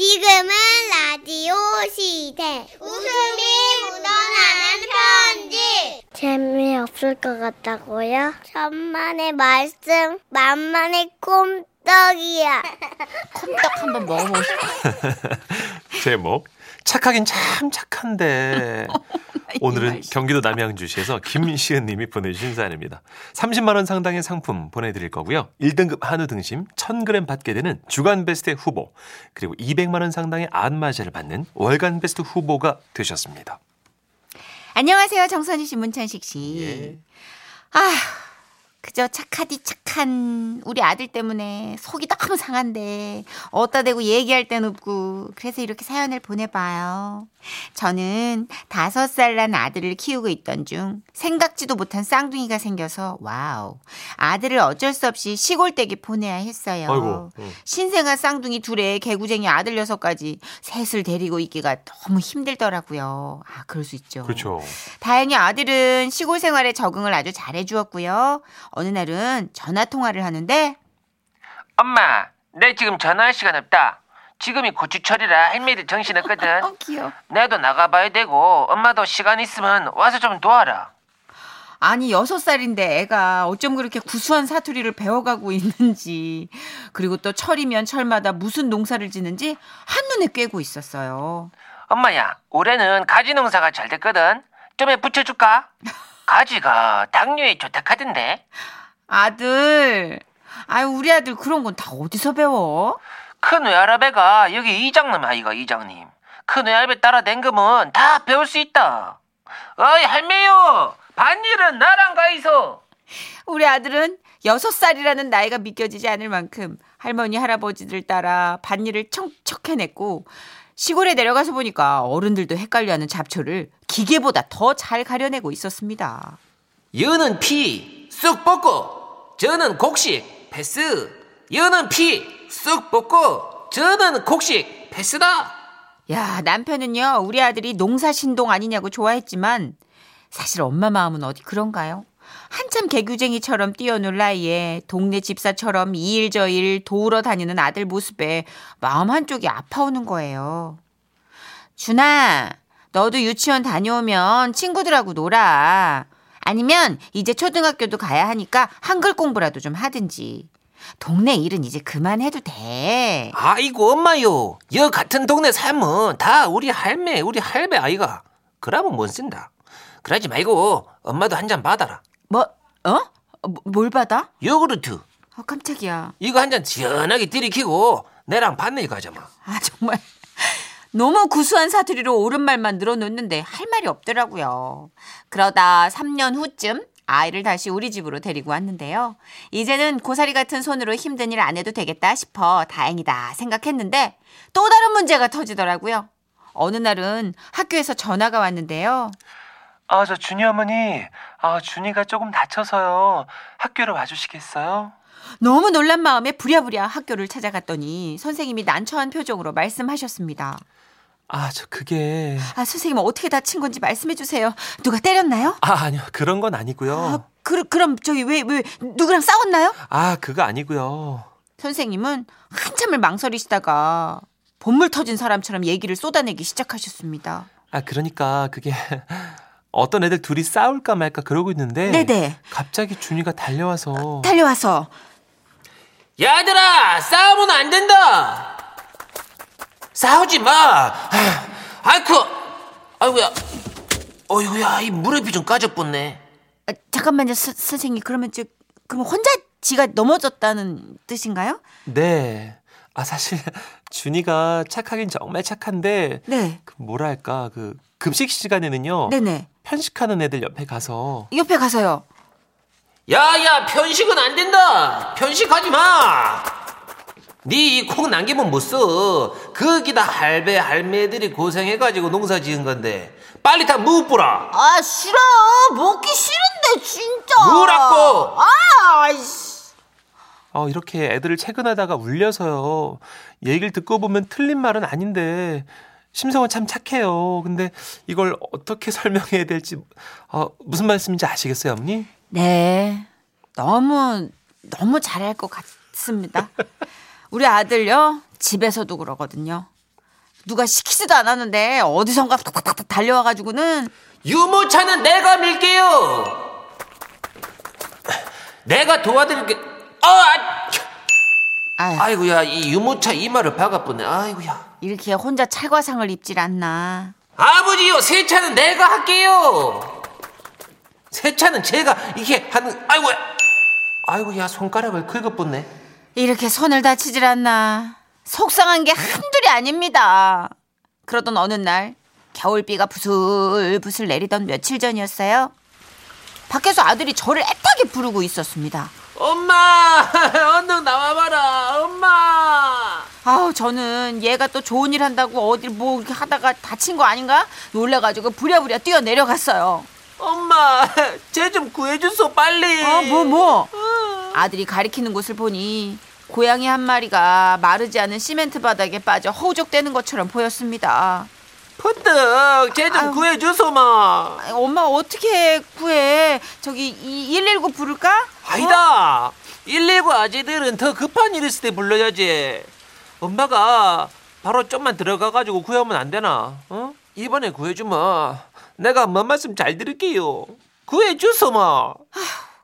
지금은 라디오 시대. 웃음이 묻어나는 편지. 재미없을 것 같다고요? 천만의 말씀, 만만의 꼼떡이야. 콩떡 한번 먹어보고 싶어. 제목 착하긴 참 착한데 오늘은 경기도 남양주시에서 김시은 님이 보내주신 사연입니다. 30만 원 상당의 상품 보내드릴 거고요. 1등급 한우 등심 1000g 받게 되는 주간 베스트 후보 그리고 200만 원 상당의 안마제를 받는 월간 베스트 후보가 되셨습니다. 안녕하세요. 정선희 씨, 문천식 씨. 예. 아, 그저 착하디 착한 우리 아들 때문에 속이 너무 상한데 어디다 대고 얘기할 덴 없고 그래서 이렇게 사연을 보내봐요. 저는 다섯 살 난 아들을 키우고 있던 중 생각지도 못한 쌍둥이가 생겨서 wow 아들을 어쩔 수 없이 시골댁에 보내야 했어요. 아이고, 응. 신생아 쌍둥이 둘에 개구쟁이 아들 녀석까지 셋을 데리고 있기가 너무 힘들더라고요. 아 그럴 수 있죠. 그렇죠. 다행히 아들은 시골 생활에 적응을 아주 잘해 주었고요. 어느 날은 전화 통화를 하는데 엄마, 내 지금 전화할 시간 없다. 지금이 고추철이라 할머니들 정신없거든. 어 귀여워. 내도 나가봐야 되고 엄마도 시간 있으면 와서 좀 도와라. 아니 여섯 살인데 애가 어쩜 그렇게 구수한 사투리를 배워가고 있는지 그리고 또 철이면 철마다 무슨 농사를 짓는지 한눈에 꿰고 있었어요. 엄마야, 올해는 가지 농사가 잘 됐거든. 좀해 붙여줄까? 가지가 당뇨에 좋다 카던데. 아들, 아유 우리 아들 그런 건 다 어디서 배워? 큰 외할아배가 여기 이장님 아이가 이장님. 큰 외할배 따라 댕금은 다 배울 수 있다. 어이 할매요, 반일은 나랑 가이소. 우리 아들은 여섯 살이라는 나이가 믿겨지지 않을 만큼 할머니 할아버지들 따라 밭일을 척척 해냈고 시골에 내려가서 보니까 어른들도 헷갈려하는 잡초를 기계보다 더 잘 가려내고 있었습니다. 여는 피, 쑥 뽑고, 저는 곡식, 패스. 여는 피, 쑥 뽑고, 저는 곡식, 패스다. 야 남편은요 우리 아들이 농사 신동 아니냐고 좋아했지만 사실 엄마 마음은 어디 그런가요? 한참 개구쟁이처럼 뛰어놀 나이에 동네 집사처럼 이일저일 도우러 다니는 아들 모습에 마음 한쪽이 아파오는 거예요. 준아, 너도 유치원 다녀오면 친구들하고 놀아. 아니면 이제 초등학교도 가야 하니까 한글 공부라도 좀 하든지. 동네 일은 이제 그만해도 돼. 아이고 엄마요, 여 같은 동네 살면 다 우리 할매, 우리 할배 아이가. 그러면 못 쓴다. 그러지 말고 엄마도 한 잔 받아라. 뭐, 어? 뭐, 뭘 받아? 요구르트. 어, 깜짝이야. 이거 한 잔 시원하게 들이키고 내랑 반내기 가자 마. 아, 정말. 너무 구수한 사투리로 옳은 말만 늘어놓는데 할 말이 없더라고요. 그러다 3년 후쯤 아이를 다시 우리 집으로 데리고 왔는데요. 이제는 고사리 같은 손으로 힘든 일 안 해도 되겠다 싶어 다행이다 생각했는데 또 다른 문제가 터지더라고요. 어느 날은 학교에서 전화가 왔는데요. 아, 저 준이 어머니, 아, 준이가 조금 다쳐서요. 학교로 와주시겠어요? 너무 놀란 마음에 부랴부랴 학교를 찾아갔더니 선생님이 난처한 표정으로 말씀하셨습니다. 아, 저 그게 아, 선생님 어떻게 다친 건지 말씀해 주세요. 누가 때렸나요? 아, 아니요. 그런 건 아니고요. 아, 그, 그럼 저기 왜, 왜, 누구랑 싸웠나요? 아, 그거 아니고요. 선생님은 한참을 망설이시다가 본물 터진 사람처럼 얘기를 쏟아내기 시작하셨습니다. 아, 그러니까 그게 어떤 애들 둘이 싸울까 말까 그러고 있는데 네네. 갑자기 준이가 달려와서 달려와서 야들아, 싸우면 안 된다. 싸우지 마. 아이쿠, 아이고야, 어이구야, 이 무릎이 좀 까졌겠네. 아, 잠깐만요, 스- 선생님. 그러면 저 그럼 혼자 지가 넘어졌다는 뜻인가요? 네. 아, 사실 준이가 착하긴 정말 착한데 네. 그 뭐랄까 그 급식 시간에는요 네네. 편식하는 애들 옆에 가서 옆에 가서요. 야야, 편식은 안 된다. 편식하지 마. 네이콩 남기면 못 써. 거기다 할배 할매들이 고생해가지고 농사 지은 건데 빨리 다 무뿌라. 아, 싫어. 먹기 싫은데, 진짜. 뭐라고? 아, 씨. 어, 이렇게 애들을 체근하다가 울려서요. 얘기를 듣고 보면 틀린 말은 아닌데 심성은 참 착해요. 근데 이걸 어떻게 설명해야 될지 어, 무슨 말씀인지 아시겠어요, 어머니? 네. 너무, 너무 잘할 것 같습니다. 우리 아들요, 집에서도 그러거든요. 누가 시키지도 않았는데 어디선가 탁탁탁 달려와 가지고는 유모차는 내가 밀게요. 내가 도와드릴게. 아, 아, 아유, 아이고야 이 유모차 이마를 박아보네. 아이고야. 이렇게 혼자 찰과상을 입질 않나. 아버지요 세차는 내가 할게요. 세차는 제가 이렇게 하는. 아이고야. 아이고 야 손가락을 긁어보네. 이렇게 손을 다치질 않나. 속상한 게 한둘이 아닙니다. 그러던 어느 날 겨울비가 부슬부슬 내리던 며칠 전이었어요. 밖에서 아들이 저를 애타게 부르고 있었습니다. 엄마 얼른 나와봐라 엄마. 아우 저는 얘가 또 좋은 일 한다고 어딜 뭐 이렇게 하다가 다친 거 아닌가 놀래가지고 부랴부랴 뛰어 내려갔어요. 엄마 쟤 좀 구해주소 빨리. 어뭐 뭐? 아들이 가리키는 곳을 보니 고양이 한 마리가 마르지 않은 시멘트 바닥에 빠져 허우적대는 것처럼 보였습니다. 퍼뜩 쟤 아유. 좀 구해주소 마. 아이, 엄마 어떻게 구해? 저기 이 119 부를까? 아니다. 119 아재들은 더 급한 일 있을 때 불러야지. 엄마가 바로 좀만 들어가가지고 구해오면 안 되나? 어? 이번에 구해주면 내가 엄마 말씀 잘 들을게요. 구해주소 마.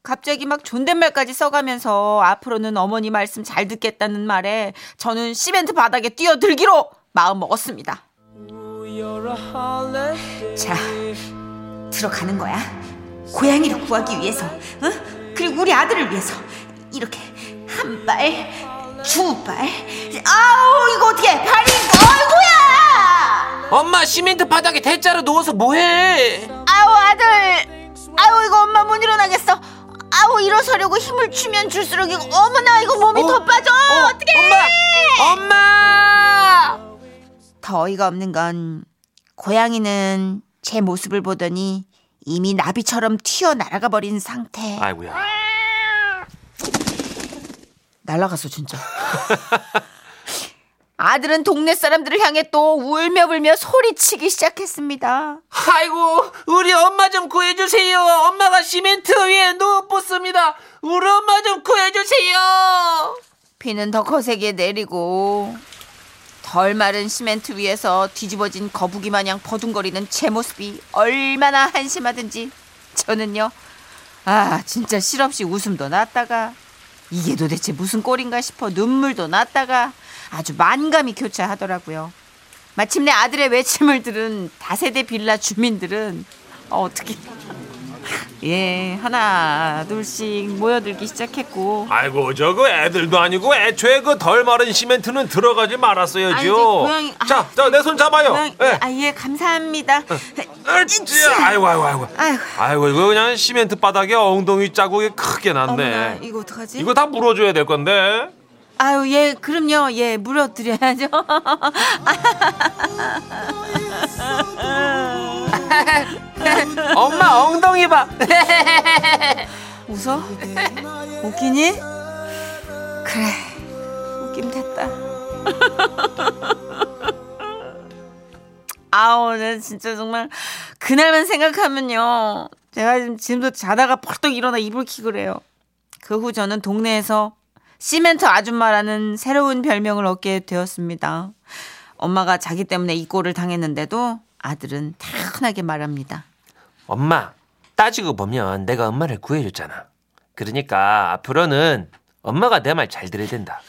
갑자기 막 존댓말까지 써가면서 앞으로는 어머니 말씀 잘 듣겠다는 말에 저는 시멘트 바닥에 뛰어들기로 마음 먹었습니다. 자, 들어가는 거야. 고양이를 구하기 위해서, 응? 그리고 우리 아들을 위해서 이렇게 한 발, 두 발. 아우 이거 어떻게 발이 어이구야! 엄마 시멘트 바닥에 대자로 누워서 뭐해? 아우 아들, 아우 이거 엄마 못 일어나겠어. 아우 일어서려고 힘을 주면 줄수록 이거 어머나 이거 몸이 어? 더 빠져. 어, 어떻게? 엄마! 엄마! 더 어이가 없는 건 고양이는 제 모습을 보더니 이미 나비처럼 튀어 날아가 버린 상태. 아이고야. 날아갔어 진짜. 아들은 동네 사람들을 향해 또 울며 불며 소리치기 시작했습니다. 아이고 우리 엄마 좀 구해주세요. 엄마가 시멘트 위에 누웠습니다. 우리 엄마 좀 구해주세요. 비는 더 거세게 내리고 덜 마른 시멘트 위에서 뒤집어진 거북이 마냥 버둥거리는 제 모습이 얼마나 한심하든지 저는요 아 진짜 실없이 웃음도 났다가 이게 도대체 무슨 꼴인가 싶어 눈물도 났다가 아주 만감이 교차하더라고요. 마침내 아들의 외침을 들은 다세대 빌라 주민들은 어, 어떻게 예 하나 둘씩 모여들기 시작했고 아이고 저거 애들도 아니고 애초에 그 덜 마른 시멘트는 들어가지 말았어야죠. 고양이- 아, 자, 자 내 손 잡아요. 고양이- 예. 아, 예, 감사합니다. 으쌰. 아이고 아이고 아이고. 아이고. 아이고 이거 그냥 시멘트 바닥에 엉덩이 자국이 크게 났네. 어머나, 이거 어떡하지? 이거 다 물어줘야 될 건데. 아유, 예, 그럼요. 예, 물어드려야죠. 엄마 엉덩이 봐. 웃어? 웃기니? 그래, 웃김 됐다. 아, 오늘 진짜 정말 그날만 생각하면요. 제가 지금 지금도 자다가 벌떡 일어나 이불 키고 그래요. 그 후 저는 동네에서 시멘트 아줌마라는 새로운 별명을 얻게 되었습니다. 엄마가 자기 때문에 이 꼴을 당했는데도 아들은 타하게 말합니다. 엄마 따지고 보면 내가 엄마를 구해줬잖아. 그러니까 앞으로는 엄마가 내 말 잘 들어야 된다.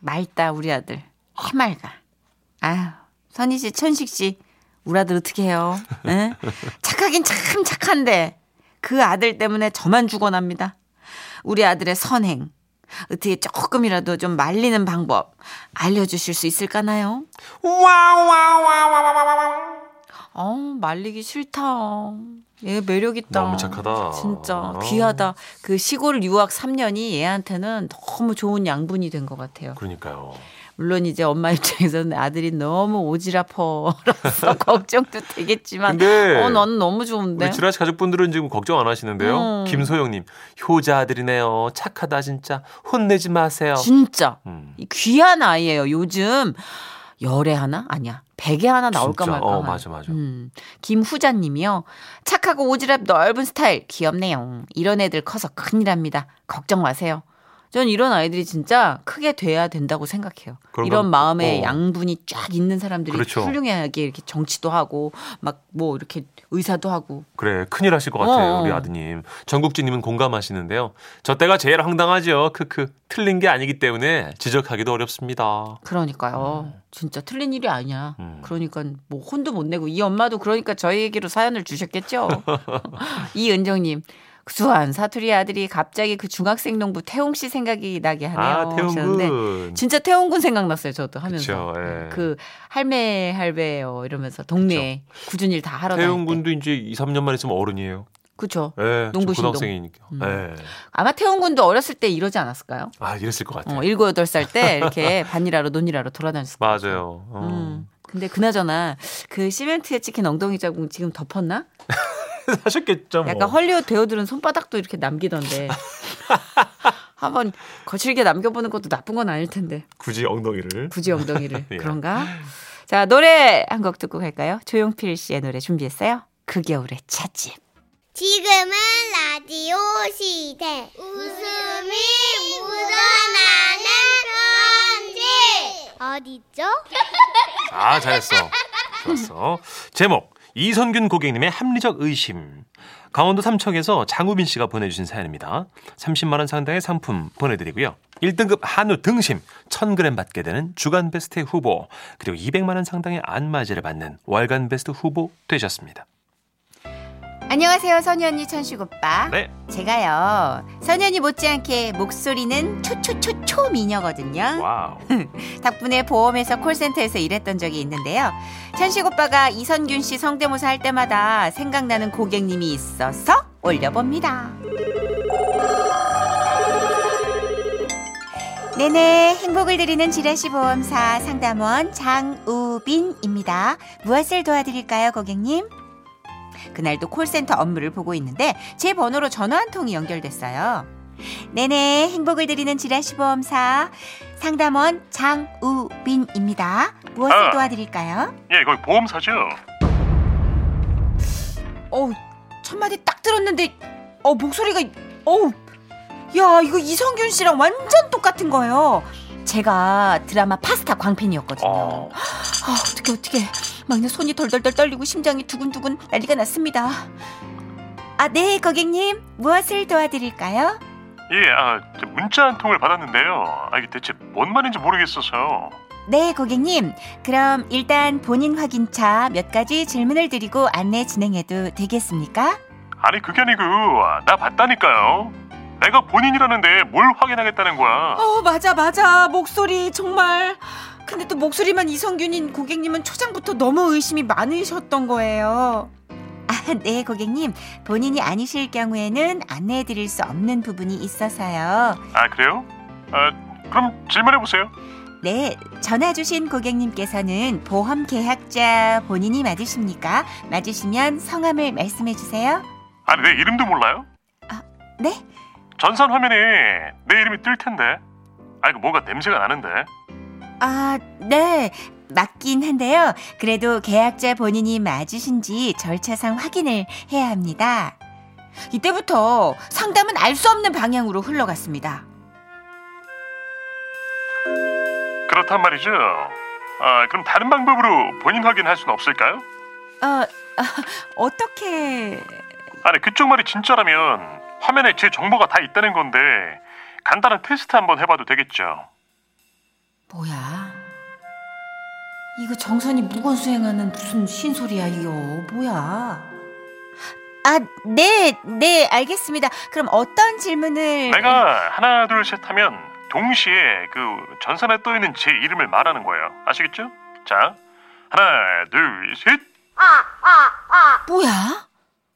맑다 우리 아들 해맑아 아유 선희 씨 천식 씨 우리 아들 어떻게 해요 에? 착하긴 참 착한데 그 아들 때문에 저만 죽어납니다 우리 아들의 선행 어떻게 조금이라도 좀 말리는 방법 알려주실 수 있을까나요? 어 말리기 싫다 얘 매력 있다 너무 착하다. 진짜 어. 귀하다 그 시골 유학 3년이 얘한테는 너무 좋은 양분이 된 것 같아요 그러니까요. 물론 이제 엄마 입장에서는 아들이 너무 오지랖퍼라서 걱정도 되겠지만 근데 어 나는 너무 좋은데 우리 지라시 가족분들은 지금 걱정 안 하시는데요. 음. 김소영 님 효자 아들이네요. 착하다 진짜. 혼내지 마세요. 진짜 음. 이 귀한 아이예요 요즘 열에 하나 아니야 백에 하나 나올까 진짜. 말까 어, 한. 맞아, 맞아. 음. 김후자 님이요 착하고 오지랖 넓은 스타일 귀엽네요 이런 애들 커서 큰일납니다 걱정 마세요 전 이런 아이들이 진짜 크게 돼야 된다고 생각해요. 이런 건- 마음의 어. 양분이 쫙 있는 사람들이 그렇죠. 훌륭하게 이렇게 정치도 하고 막 뭐 이렇게 의사도 하고 그래 큰일 하실 것 같아요 어. 우리 아드님 전국지님은 공감하시는데요 저 때가 제일 황당하죠 크크 틀린 게 아니기 때문에 지적하기도 어렵습니다 그러니까요. 진짜 틀린 일이 아니야. 음. 그러니까 뭐 혼도 못 내고 이 엄마도 그러니까 저희에게로 사연을 주셨겠죠. 이은정님. 수한 사투리 아들이 갑자기 그 중학생 농부 태웅 씨 생각이 나게 하네요. 아 태웅군 진짜 태웅군 생각났어요. 저도 하면서 그쵸, 예. 그 할매 할배요 이러면서 동네에 굳은 일 다 하러. 태웅군도 이제 2, 3년만 있으면 어른이에요 그렇죠. 예, 농부 저 고등학생이니까 음. 예. 아마 태웅군도 어렸을 때 이러지 않았을까요? 아 이랬을 것 같아요 어, 일곱 여덟 살때 이렇게 반일하러 논일하러 돌아다녔을 거예요. 맞아요 어. 음. 근데 그나저나 그 시멘트에 찍힌 엉덩이 자국 지금 덮었나? 하셨겠죠 뭐 약간 헐리우드 배우들은 손바닥도 이렇게 남기던데. 한번 거칠게 남겨보는 것도 나쁜 건 아닐 텐데. 굳이 엉덩이를 굳이 엉덩이를. 예. 그런가? 자, 노래 한 곡 듣고 갈까요? 조용필 씨의 노래 준비했어요. 그 겨울의 찻집. 지금은 라디오 시대. 웃음이 묻어나는 편지. 어디죠? 아 잘했어 좋았어 제목 이선균 고객님의 합리적 의심. 강원도 삼척에서 장우빈 씨가 보내주신 사연입니다. 30만 원 상당의 상품 보내드리고요. 1등급 한우 등심 1000g 받게 되는 주간 베스트 후보 그리고 200만 원 상당의 안마제를 받는 월간 베스트 후보 되셨습니다 안녕하세요, 언니 천식 오빠. 네 제가요, 언니 못지않게 목소리는 초초초초 미녀거든요. wow 덕분에 보험회사 콜센터에서 일했던 적이 있는데요. 천식 오빠가 이선균 씨 성대모사 할 때마다 생각나는 고객님이 있어서 올려봅니다. 네네, 행복을 드리는 지라시 보험사 상담원 장우빈입니다. 무엇을 도와드릴까요, 고객님? 그날도 콜센터 업무를 보고 있는데 제 번호로 전화 한 통이 연결됐어요. 네네, 행복을 드리는 지라 시 보험사 상담원 장우빈입니다. 무엇을 아. 도와드릴까요? 예, 거기 보험사죠? 어, 첫 마디 딱 들었는데 어 목소리가 어우 야 이거 이성균 씨랑 완전 똑같은 거예요. 제가 드라마 파스타 광팬이었거든요. 어. 아, 어떻게 어떻게 막내 손이 덜덜덜 떨리고 심장이 두근두근 난리가 났습니다. 아, 네, 고객님. 무엇을 도와드릴까요? 예, 아, 저 문자 한 통을 받았는데요. 아, 이게 대체 뭔 말인지 모르겠어서. 네, 고객님. 그럼 일단 본인 확인차 몇 가지 질문을 드리고 안내 진행해도 되겠습니까? 아니, 그게 아니고, 나 봤다니까요. 내가 본인이라는데 뭘 확인하겠다는 거야. 어, 맞아, 맞아. 목소리 정말. 근데 또 목소리만 이성균인 고객님은 초장부터 너무 의심이 많으셨던 거예요. 아, 네, 고객님. 본인이 아니실 경우에는 안내해 드릴 수 없는 부분이 있어서요. 아, 그래요? 아, 그럼 질문해 보세요. 네, 전화 주신 고객님께서는 보험 계약자 본인이 맞으십니까? 맞으시면 성함을 말씀해 주세요. 아니, 내 이름도 몰라요? 네? 전산 화면에 내 이름이 뜰 텐데. 아, 이거 뭔가 냄새가 나는데. 아, 네. 맞긴 한데요. 그래도 계약자 본인이 맞으신지 절차상 확인을 해야 합니다. 이때부터 상담은 알 수 없는 방향으로 흘러갔습니다. 그렇단 말이죠. 아, 그럼 다른 방법으로 본인 확인할 수는 없을까요? 어, 아, 어떻게 아니 그쪽 말이 진짜라면 화면에 제 정보가 다 있다는 건데 간단한 테스트 한번 해봐도 되겠죠. 뭐야? 이거 정선이 무건 수행하는 무슨 신소리야 이거 뭐야? 아, 네, 네, 알겠습니다. 그럼 어떤 질문을 내가 하나 둘 셋 하면 동시에 그 전선에 떠 있는 제 이름을 말하는 거예요. 아시겠죠? 자 하나 둘 셋. 뭐야?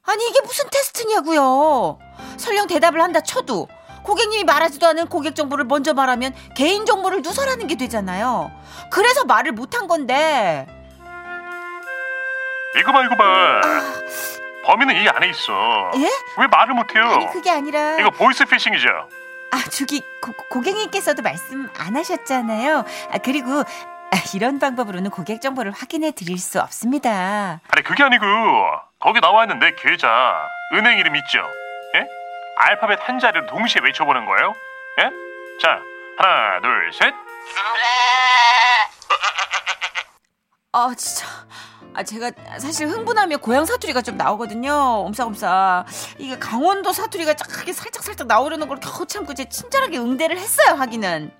아니 이게 무슨 테스트냐고요? 설령 대답을 한다 쳐도 고객님이 말하지도 않은 고객 정보를 먼저 말하면 개인 정보를 누설하는 게 되잖아요. 그래서 말을 못한 건데. 이거 봐 이거 봐. 범인은 이 안에 있어. 예? 왜 말을 못해요? 아니 그게 아니라 이거 보이스 피싱이죠. 아 저기 고, 고객님께서도 말씀 안 하셨잖아요. 아 그리고 아, 이런 방법으로는 고객 정보를 확인해 드릴 수 없습니다. 아니 그게 아니고 거기 나와 있는 내 계좌 은행 이름 있죠? 예? 알파벳 한 자리를 동시에 외쳐보는 거예요? 예? 자, 하나, 둘, 셋. 아 진짜 아 제가 사실 흥분하면 고향 사투리가 좀 나오거든요 옴싹옴싹 이게 강원도 사투리가 쫙하게 살짝 살짝 나오려는 걸 겨우 참고 제 친절하게 응대를 했어요 하기는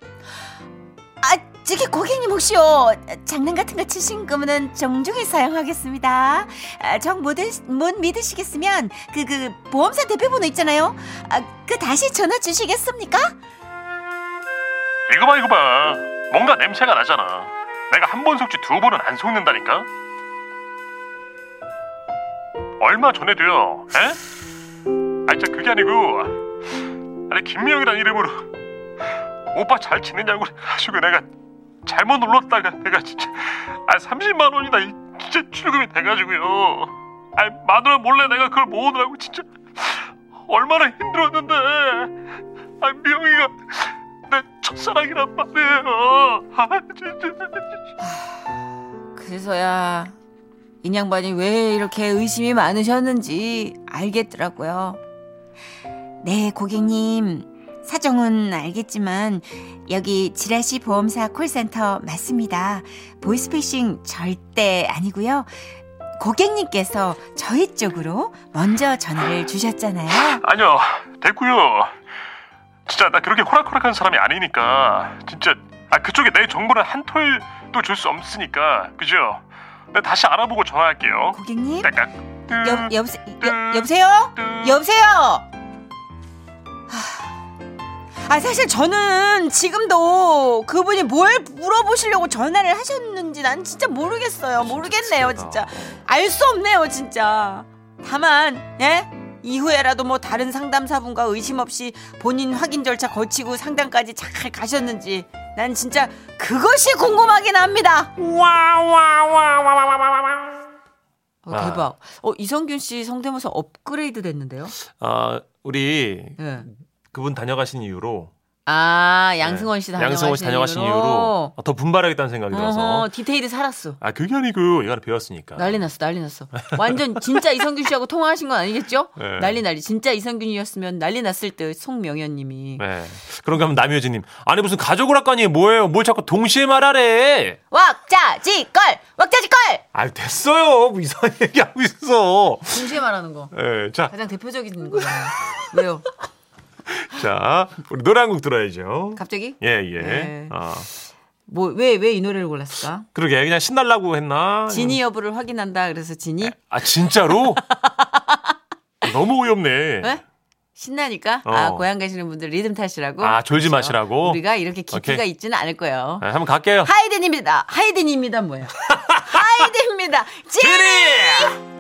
아 저기 고객님 혹시요 장난 같은 거 치신 거면 정중히 사용하겠습니다 아, 정못 못 믿으시겠으면 그그 보험사 대표번호 있잖아요 아, 그 다시 전화 주시겠습니까? 이거 봐, 이거 봐. 뭔가 냄새가 나잖아. 내가 한 번 속지 두 번은 안 속는다니까. 얼마 전에도요. 에? 아니, 진짜 그게 아니고. 아니, 김명이란 이름으로 오빠 잘 지내냐고 해가지고 내가 잘못 눌렀다가 내가 진짜 아 30만 원이나 이- 진짜 출금이 돼가지고요. 아니 마누라 몰래 내가 그걸 모으느라고 진짜 얼마나 힘들었는데. 아 명이가 내 첫사랑이란 말이에요. 아 진짜. 그래서야 인양반이 왜 이렇게 의심이 많으셨는지 알겠더라고요. 네, 고객님. 사정은 알겠지만 여기 지라시 보험사 콜센터 맞습니다. 보이스피싱 절대 아니고요. 고객님께서 저희 쪽으로 먼저 전화를 주셨잖아요. 아니요 됐고요. 진짜 나 그렇게 호락호락한 사람이 아니니까 진짜 아 그쪽에 내 정보를 한 톨도 줄 수 없으니까 그죠? 내가 다시 알아보고 전화할게요. 고객님? 여, 여보세, 여, 여보세요? 여보세요? 하, 아, 사실 저는 지금도 그분이 뭘 물어보시려고 전화를 하셨는지 난 진짜 모르겠어요. 모르겠네요, 진짜. 알 수 없네요, 진짜. 다만, 예? 이후에라도 뭐 다른 상담사분과 의심 없이 본인 확인 절차 거치고 상담까지 잘 가셨는지 난 진짜 그것이 궁금하긴 합니다. 어, 아. 대박. 어, 이성균 씨 성대모사 업그레이드 됐는데요? 아, 우리 예. 그분 다녀가신 이후로 아, 양승원 씨 네, 다녀가신, 양승원 씨 다녀가신 이후로 더 분발하겠다는 생각이 들어서 어허, 디테일이 살았어. 아 그게 아니고 얘가 배웠으니까 난리 났어, 난리 났어. 완전 진짜 이성균 씨하고 통화하신 건 아니겠죠? 네. 난리 난리. 진짜 이성균이었으면 난리 났을 때 송명현님이 네. 그런가 하면 남효진님 아니 무슨 가족 오락관이 뭐예요 뭘 자꾸 동시에 말하래 왁자지껄, 왁자지껄. 아 됐어요 뭐 이상한 얘기하고 있어 동시에 말하는 거. 예, 자, 가장 대표적인 거잖아요. 왜요? 자 우리 노래 한 곡 들어야죠 갑자기? 예 예 네. 어, 뭐왜 왜 이 노래를 골랐을까? 그러게 그냥 신날라고 했나 진위 여부를 확인한다. 그래서 진이 아 진짜로 너무 어이없네 네? 신나니까 어. 아 고향 가시는 분들 리듬 타시라고 아, 졸지 그렇죠. 마시라고? 우리가 이렇게 깊이가 오케이. 있지는 않을 거예요. 네, 한번 갈게요 하이든입니다. 하이든입니다 뭐예요? 하이든입니다. 지리